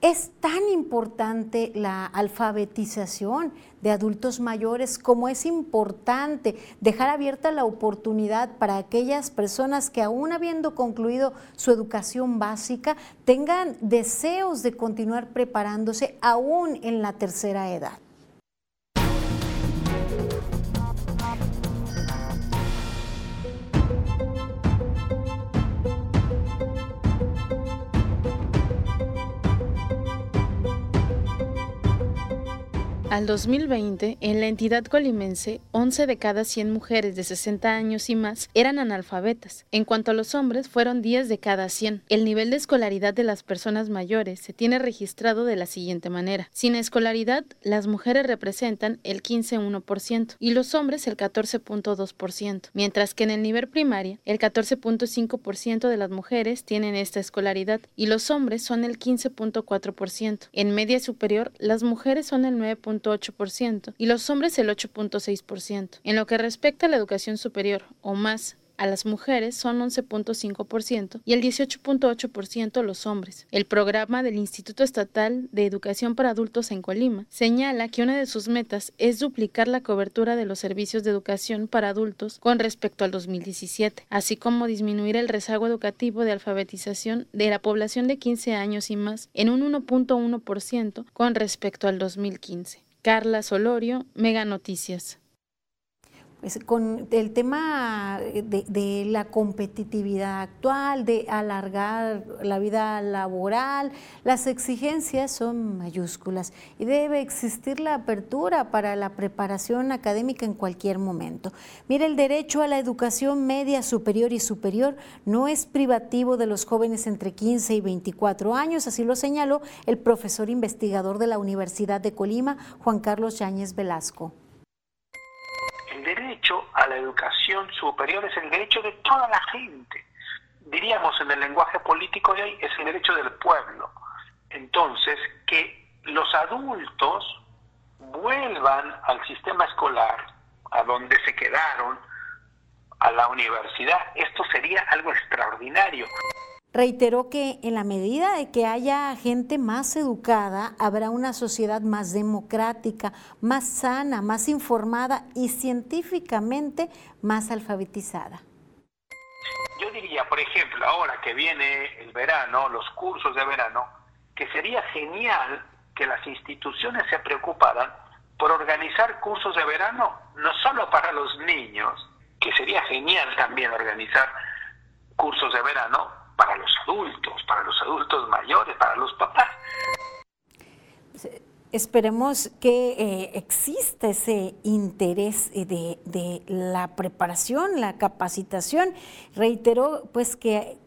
Es tan importante la alfabetización de adultos mayores como es importante dejar abierta la oportunidad para aquellas personas que aún habiendo concluido su educación básica tengan deseos de continuar preparándose aún en la tercera edad. Al 2020, en la entidad colimense, 11 de cada 100 mujeres de 60 años y más eran analfabetas. En cuanto a los hombres, fueron 10 de cada 100. El nivel de escolaridad de las personas mayores se tiene registrado de la siguiente manera. Sin escolaridad, las mujeres representan el 15.1% y los hombres el 14.2%, mientras que en el nivel primaria, el 14.5% de las mujeres tienen esta escolaridad y los hombres son el 15.4%. En media superior, las mujeres son el 9 y los hombres el 8.6%. En lo que respecta a la educación superior o más, a las mujeres son 11.5% y el 18.8% los hombres. El programa del Instituto Estatal de Educación para Adultos en Colima señala que una de sus metas es duplicar la cobertura de los servicios de educación para adultos con respecto al 2017, así como disminuir el rezago educativo de alfabetización de la población de 15 años y más en un 1.1% con respecto al 2015. Carla Solorio, Mega Noticias. Con el tema de, la competitividad actual, de alargar la vida laboral, las exigencias son mayúsculas y debe existir la apertura para la preparación académica en cualquier momento. Mire, el derecho a la educación media, superior y superior no es privativo de los jóvenes entre 15 y 24 años, así lo señaló el profesor investigador de la Universidad de Colima, Juan Carlos Yáñez Velasco a la educación superior es el derecho de toda la gente. Diríamos en el lenguaje político de hoy, es el derecho del pueblo. Entonces, que los adultos vuelvan al sistema escolar, a donde se quedaron, a la universidad, esto sería algo extraordinario. Reiteró que en la medida de que haya gente más educada, habrá una sociedad más democrática, más sana, más informada y científicamente más alfabetizada. Yo diría, por ejemplo, ahora que viene el verano, los cursos de verano, que sería genial que las instituciones se preocuparan por organizar cursos de verano, no solo para los niños, que sería genial también organizar cursos de verano para los adultos, para los adultos mayores, para los papás. Esperemos que eh, exista ese interés de, de, la preparación, la capacitación. Reiteró pues que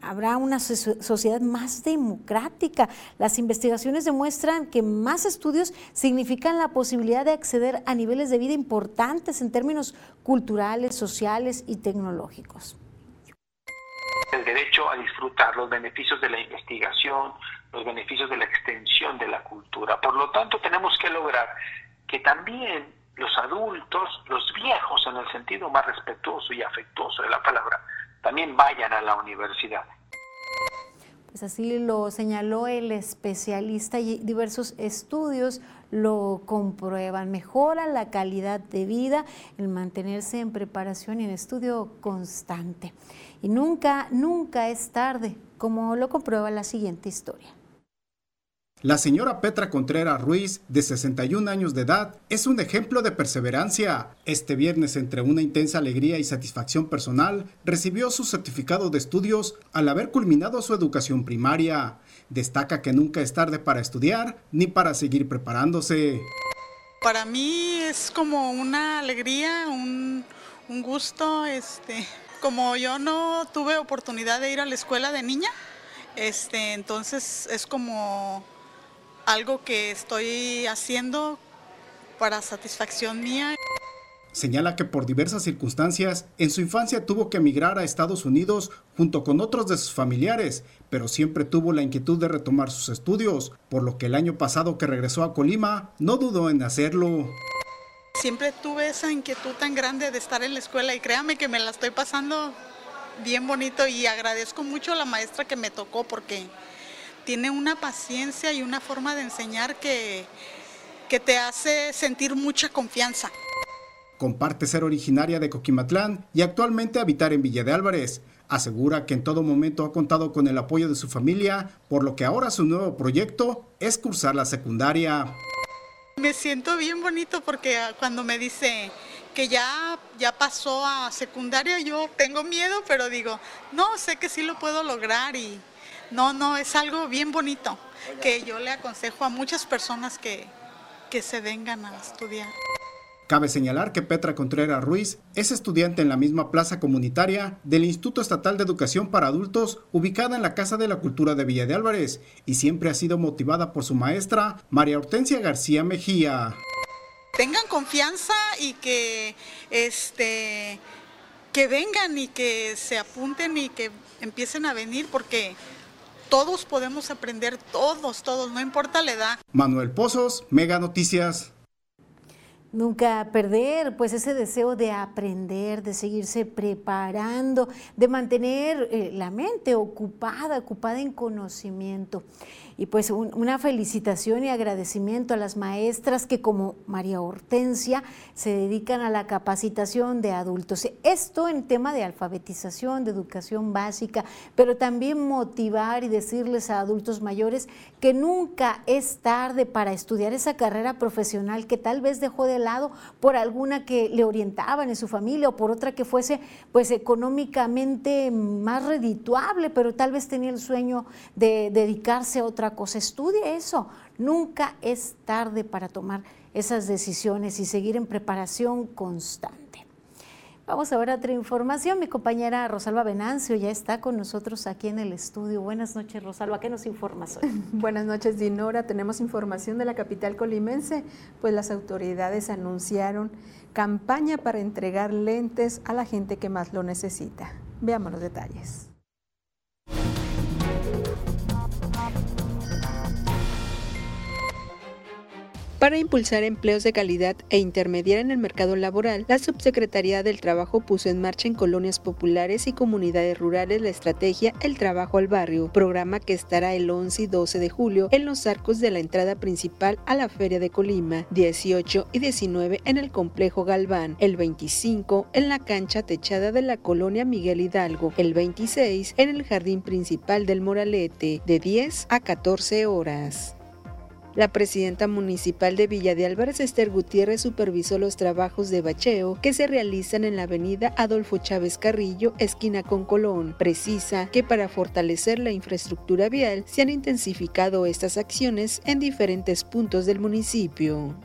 habrá una sociedad más democrática. Las investigaciones demuestran que más estudios significan la posibilidad de acceder a niveles de vida importantes en términos culturales, sociales y tecnológicos. El derecho a disfrutar los beneficios de la investigación, los beneficios de la extensión de la cultura. Por lo tanto, tenemos que lograr que también los adultos, los viejos en el sentido más respetuoso y afectuoso de la palabra, también vayan a la universidad. Pues así lo señaló el especialista y diversos estudios lo comprueban. Mejora la calidad de vida, el mantenerse en preparación y en estudio constante. Y nunca, nunca es tarde, como lo comprueba la siguiente historia. La señora Petra Contreras Ruiz, de 61 años de edad, es un ejemplo de perseverancia. Este viernes, entre una intensa alegría y satisfacción personal, recibió su certificado de estudios al haber culminado su educación primaria. Destaca que nunca es tarde para estudiar ni para seguir preparándose. Para mí es como una alegría, un, un gusto, este, como yo no tuve oportunidad de ir a la escuela de niña, este, entonces es como algo que estoy haciendo para satisfacción mía. Señala que por diversas circunstancias en su infancia tuvo que emigrar a Estados Unidos junto con otros de sus familiares, pero siempre tuvo la inquietud de retomar sus estudios, por lo que el año pasado que regresó a Colima no dudó en hacerlo. Siempre tuve esa inquietud tan grande de estar en la escuela y créame que me la estoy pasando bien bonito y agradezco mucho a la maestra que me tocó porque tiene una paciencia y una forma de enseñar que, que te hace sentir mucha confianza. Comparte ser originaria de Coquimatlán y actualmente habitar en Villa de Álvarez. Asegura que en todo momento ha contado con el apoyo de su familia, por lo que ahora su nuevo proyecto es cursar la secundaria. Me siento bien bonito porque ah, cuando me dice que ya, ya pasó a secundaria, yo tengo miedo, pero digo, no, sé que sí lo puedo lograr y, no, no, es algo bien bonito que yo le aconsejo a muchas personas que, que se vengan a estudiar. Cabe señalar que Petra Contreras Ruiz es estudiante en la misma plaza comunitaria del Instituto Estatal de Educación para Adultos, ubicada en la Casa de la Cultura de Villa de Álvarez, y siempre ha sido motivada por su maestra, María Hortensia García Mejía. Tengan confianza y que, este, que vengan y que se apunten y que empiecen a venir porque todos podemos aprender, todos, todos, no importa la edad. Manuel Pozos, Mega Noticias. Nunca perder, pues ese deseo de aprender, de seguirse preparando, de mantener eh, la mente ocupada, ocupada en conocimiento. Y pues una felicitación y agradecimiento a las maestras que como María Hortensia se dedican a la capacitación de adultos. Esto en tema de alfabetización, de educación básica, pero también motivar y decirles a adultos mayores que nunca es tarde para estudiar esa carrera profesional que tal vez dejó de lado por alguna que le orientaban en su familia o por otra que fuese pues económicamente más redituable, pero tal vez tenía el sueño de dedicarse a otra cosa, estudie eso. Nunca es tarde para tomar esas decisiones y seguir en preparación constante. Vamos a ver otra información. Mi compañera Rosalba Venancio ya está con nosotros aquí en el estudio. Buenas noches, Rosalba. ¿Qué nos informas hoy? Buenas noches, Dinora. Tenemos información de la capital colimense, pues las autoridades anunciaron campaña para entregar lentes a la gente que más lo necesita. Veamos los detalles. Para impulsar empleos de calidad e intermediar en el mercado laboral, la Subsecretaría del Trabajo puso en marcha en colonias populares y comunidades rurales la estrategia El Trabajo al Barrio, programa que estará el 11 y 12 de julio en los arcos de la entrada principal a la Feria de Colima, 18 y 19 en el Complejo Galván, el 25 en la cancha techada de la colonia Miguel Hidalgo, el 26 en el jardín principal del Moralete, de 10 a 14 horas. La presidenta municipal de Villa de Álvarez, Esther Gutiérrez, supervisó los trabajos de bacheo que se realizan en la avenida Adolfo Chávez Carrillo, esquina con Colón. Precisa que para fortalecer la infraestructura vial se han intensificado estas acciones en diferentes puntos del municipio.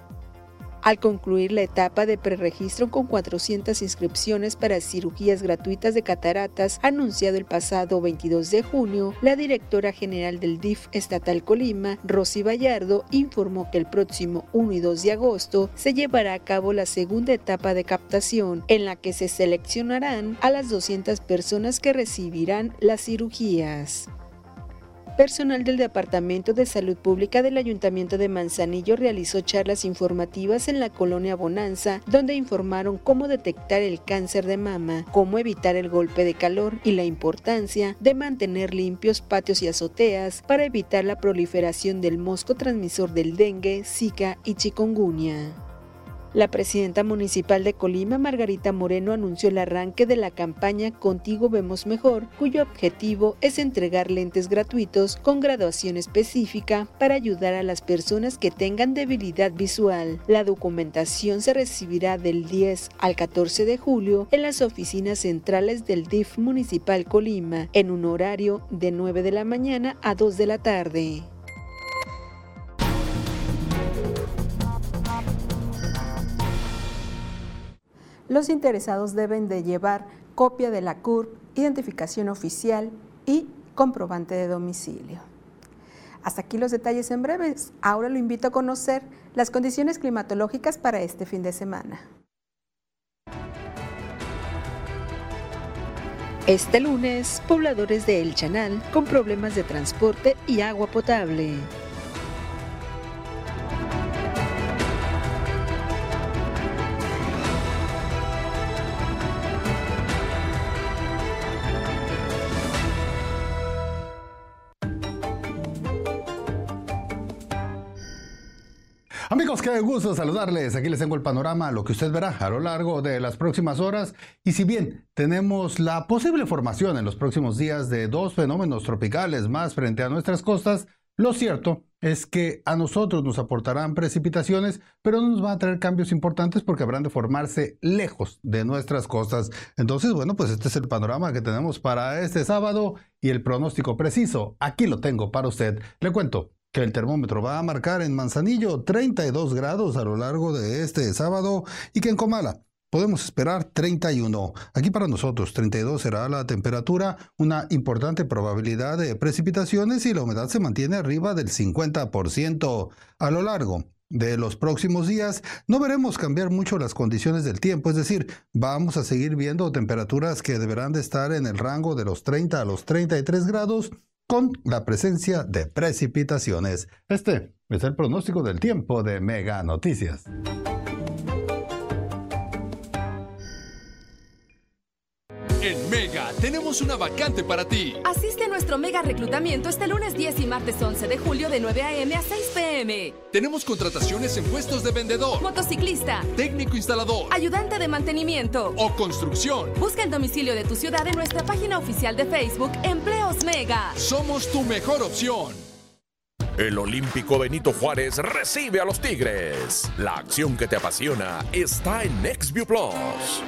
Al concluir la etapa de preregistro con 400 inscripciones para cirugías gratuitas de cataratas, anunciado el pasado 22 de junio, la directora general del DIF estatal Colima, Rosy Vallardo, informó que el próximo 1 y 2 de agosto se llevará a cabo la segunda etapa de captación, en la que se seleccionarán a las 200 personas que recibirán las cirugías. Personal del Departamento de Salud Pública del Ayuntamiento de Manzanillo realizó charlas informativas en la colonia Bonanza, donde informaron cómo detectar el cáncer de mama, cómo evitar el golpe de calor y la importancia de mantener limpios patios y azoteas para evitar la proliferación del mosco transmisor del dengue, zika y chikungunya. La presidenta municipal de Colima, Margarita Moreno, anunció el arranque de la campaña Contigo Vemos Mejor, cuyo objetivo es entregar lentes gratuitos con graduación específica para ayudar a las personas que tengan debilidad visual. La documentación se recibirá del 10 al 14 de julio en las oficinas centrales del DIF Municipal Colima, en un horario de 9 de la mañana a 2 de la tarde. Los interesados deben de llevar copia de la CURP, identificación oficial y comprobante de domicilio. Hasta aquí los detalles en breves. Ahora lo invito a conocer las condiciones climatológicas para este fin de semana. Este lunes, pobladores de El Chanal con problemas de transporte y agua potable. Amigos, qué gusto saludarles. Aquí les tengo el panorama, lo que usted verá a lo largo de las próximas horas. Y si bien tenemos la posible formación en los próximos días de dos fenómenos tropicales más frente a nuestras costas, lo cierto es que a nosotros nos aportarán precipitaciones, pero no nos van a traer cambios importantes porque habrán de formarse lejos de nuestras costas. Entonces, bueno, pues este es el panorama que tenemos para este sábado y el pronóstico preciso. Aquí lo tengo para usted. Le cuento que el termómetro va a marcar en Manzanillo 32 grados a lo largo de este sábado y que en Comala podemos esperar 31. Aquí para nosotros 32 será la temperatura, una importante probabilidad de precipitaciones y la humedad se mantiene arriba del 50% a lo largo. De los próximos días no veremos cambiar mucho las condiciones del tiempo, es decir, vamos a seguir viendo temperaturas que deberán de estar en el rango de los 30 a los 33 grados con la presencia de precipitaciones. Este es el pronóstico del tiempo de Mega Noticias. Tenemos una vacante para ti. Asiste a nuestro mega reclutamiento este lunes 10 y martes 11 de julio de 9 a.m. a 6 p.m. Tenemos contrataciones en puestos de vendedor, Motociclista, técnico instalador ayudante de mantenimiento. o construcción. Busca el domicilio de tu ciudad en nuestra página oficial de Facebook Empleos Mega. Somos tu mejor opción. El Olímpico Benito Juárez recibe a los Tigres. La acción que te apasiona está en NextView Plus.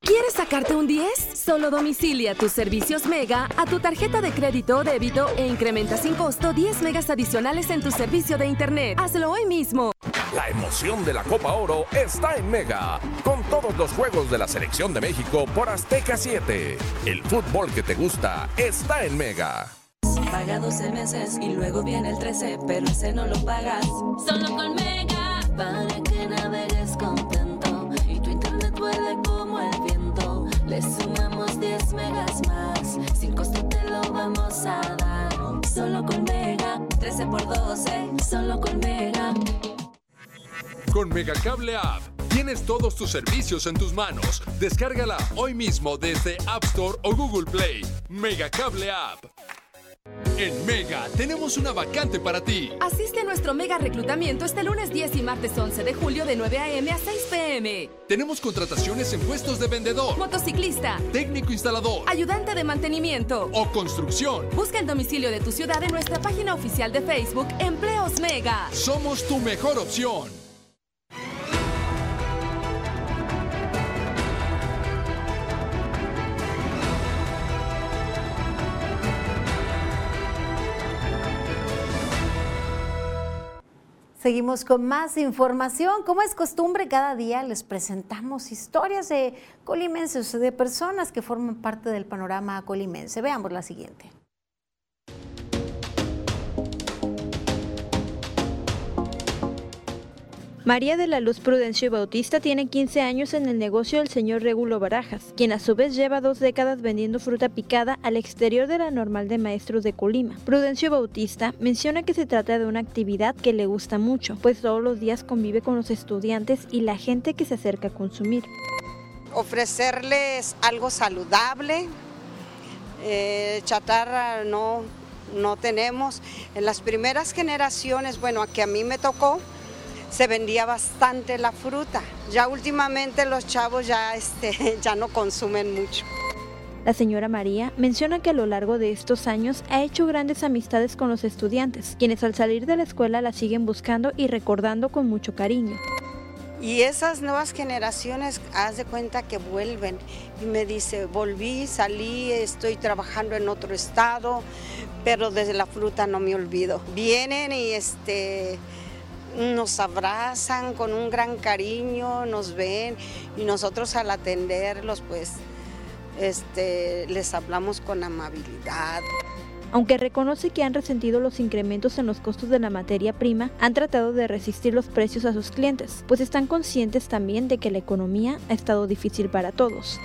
¿Quieres sacarte un 10? Solo domicilia tus servicios Mega a tu tarjeta de crédito o débito e incrementa sin costo 10 megas adicionales en tu servicio de internet. Hazlo hoy mismo. La emoción de la Copa Oro está en Mega, con todos los juegos de la selección de México por Azteca 7. El fútbol que te gusta está en Mega. Paga 12 meses y luego viene el 13, pero ese no lo pagas. Solo con Mega, para que navegues contento y tu internet viento. Le sumamos 10 megas más, sin costo te lo vamos a dar. Solo con Mega, 13 por 12, solo con Mega. Con Megacable App tienes todos tus servicios en tus manos. Descárgala hoy mismo desde App Store o Google Play. Megacable App. En Mega tenemos una vacante para ti. Asiste a nuestro mega reclutamiento este lunes 10 y martes 11 de julio de 9 a.m. a 6 p.m. Tenemos contrataciones en puestos de vendedor, Motociclista, técnico instalador ayudante de mantenimiento. o construcción. Busca el domicilio de tu ciudad en nuestra página oficial de Facebook Empleos Mega. Somos tu mejor opción. Seguimos con más información. Como es costumbre, cada día les presentamos historias de colimenses, de personas que forman parte del panorama colimense. Veamos la siguiente. María de la Luz Prudencio Bautista tiene 15 años en el negocio del señor Regulo Barajas, quien a su vez lleva dos décadas vendiendo fruta picada al exterior de la normal de maestros de Colima. Prudencio Bautista menciona que se trata de una actividad que le gusta mucho, pues todos los días convive con los estudiantes y la gente que se acerca a consumir. ofrecerles algo saludable, eh, chatarra no, no tenemos. En las primeras generaciones, bueno, que a mí me tocó, se vendía bastante la fruta. Ya últimamente los chavos ya, este, ya no consumen mucho. La señora María menciona que a lo largo de estos años ha hecho grandes amistades con los estudiantes, quienes al salir de la escuela la siguen buscando y recordando con mucho cariño. Y esas nuevas generaciones, haz de cuenta que vuelven. Y me dice, volví, salí, estoy trabajando en otro estado, pero desde la fruta no me olvido. Vienen y este, nos abrazan con un gran cariño, nos ven y nosotros al atenderlos, pues, este, les hablamos con amabilidad. Aunque reconoce que han resentido los incrementos en los costos de la materia prima, han tratado de resistir los precios a sus clientes, pues están conscientes también de que la economía ha estado difícil para todos.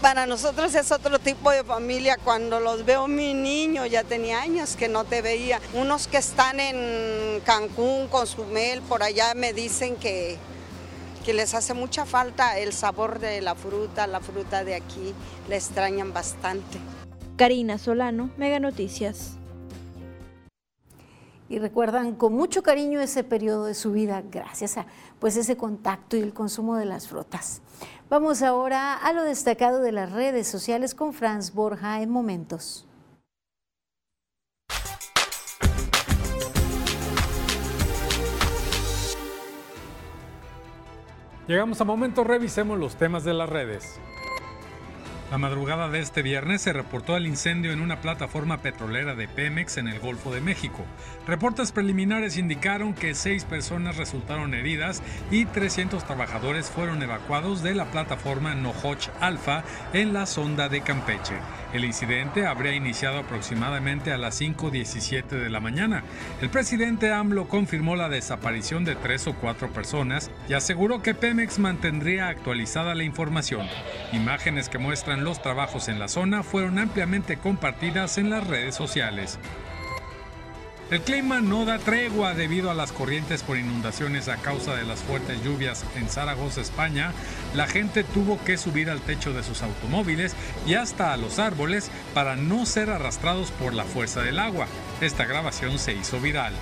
Para nosotros es otro tipo de familia. Cuando los veo mi niño, ya tenía años que no te veía. Unos que están en Cancún, Cozumel, por allá me dicen que, que les hace mucha falta el sabor de la fruta, la fruta de aquí, le extrañan bastante. Karina Solano, Mega Noticias. Y recuerdan con mucho cariño ese periodo de su vida gracias a pues ese contacto y el consumo de las frutas. Vamos ahora a lo destacado de las redes sociales con Franz Borja en momentos. Llegamos a momentos, revisemos los temas de las redes. La madrugada de este viernes se reportó el incendio en una plataforma petrolera de Pemex en el Golfo de México. Reportes preliminares indicaron que seis personas resultaron heridas y 300 trabajadores fueron evacuados de la plataforma Nohoch Alfa en la sonda de Campeche. El incidente habría iniciado aproximadamente a las 5.17 de la mañana. El presidente AMLO confirmó la desaparición de tres o cuatro personas y aseguró que Pemex mantendría actualizada la información. Imágenes que muestran los trabajos en la zona fueron ampliamente compartidas en las redes sociales. El clima no da tregua debido a las corrientes por inundaciones a causa de las fuertes lluvias en Zaragoza, España. La gente tuvo que subir al techo de sus automóviles y hasta a los árboles para no ser arrastrados por la fuerza del agua. Esta grabación se hizo viral.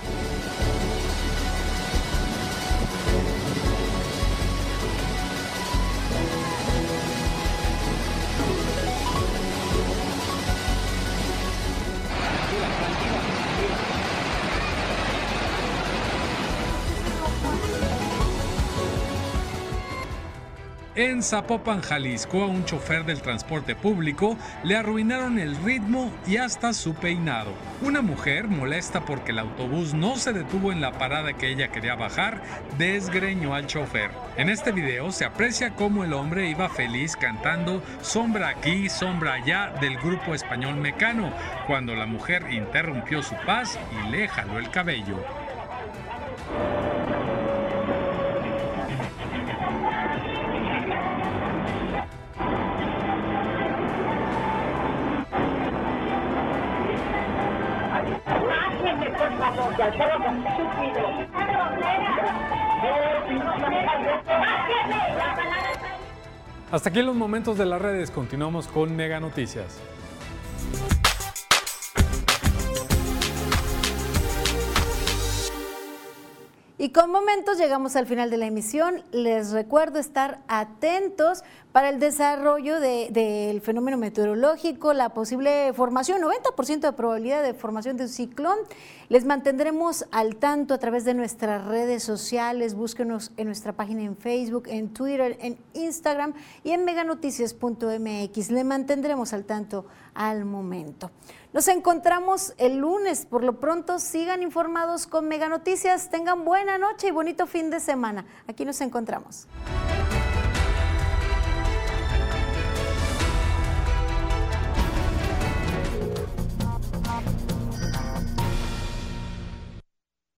En Zapopan, Jalisco, a un chofer del transporte público le arruinaron el ritmo y hasta su peinado. Una mujer, molesta porque el autobús no se detuvo en la parada que ella quería bajar, desgreñó al chofer. En este video se aprecia cómo el hombre iba feliz cantando Sombra aquí, sombra allá del grupo español Mecano, cuando la mujer interrumpió su paz y le jaló el cabello. Hasta aquí los momentos de las redes. Continuamos con Mega Noticias. Y con momentos llegamos al final de la emisión. Les recuerdo estar atentos para el desarrollo del fenómeno meteorológico, la posible formación, 90% de probabilidad de formación de un ciclón. Les mantendremos al tanto a través de nuestras redes sociales. Búsquenos en nuestra página en Facebook, en Twitter, en Instagram y en meganoticias.mx. Le mantendremos al tanto al momento. Nos encontramos el lunes. Por lo pronto, sigan informados con Mega Noticias. Tengan buena noche y bonito fin de semana. Aquí nos encontramos.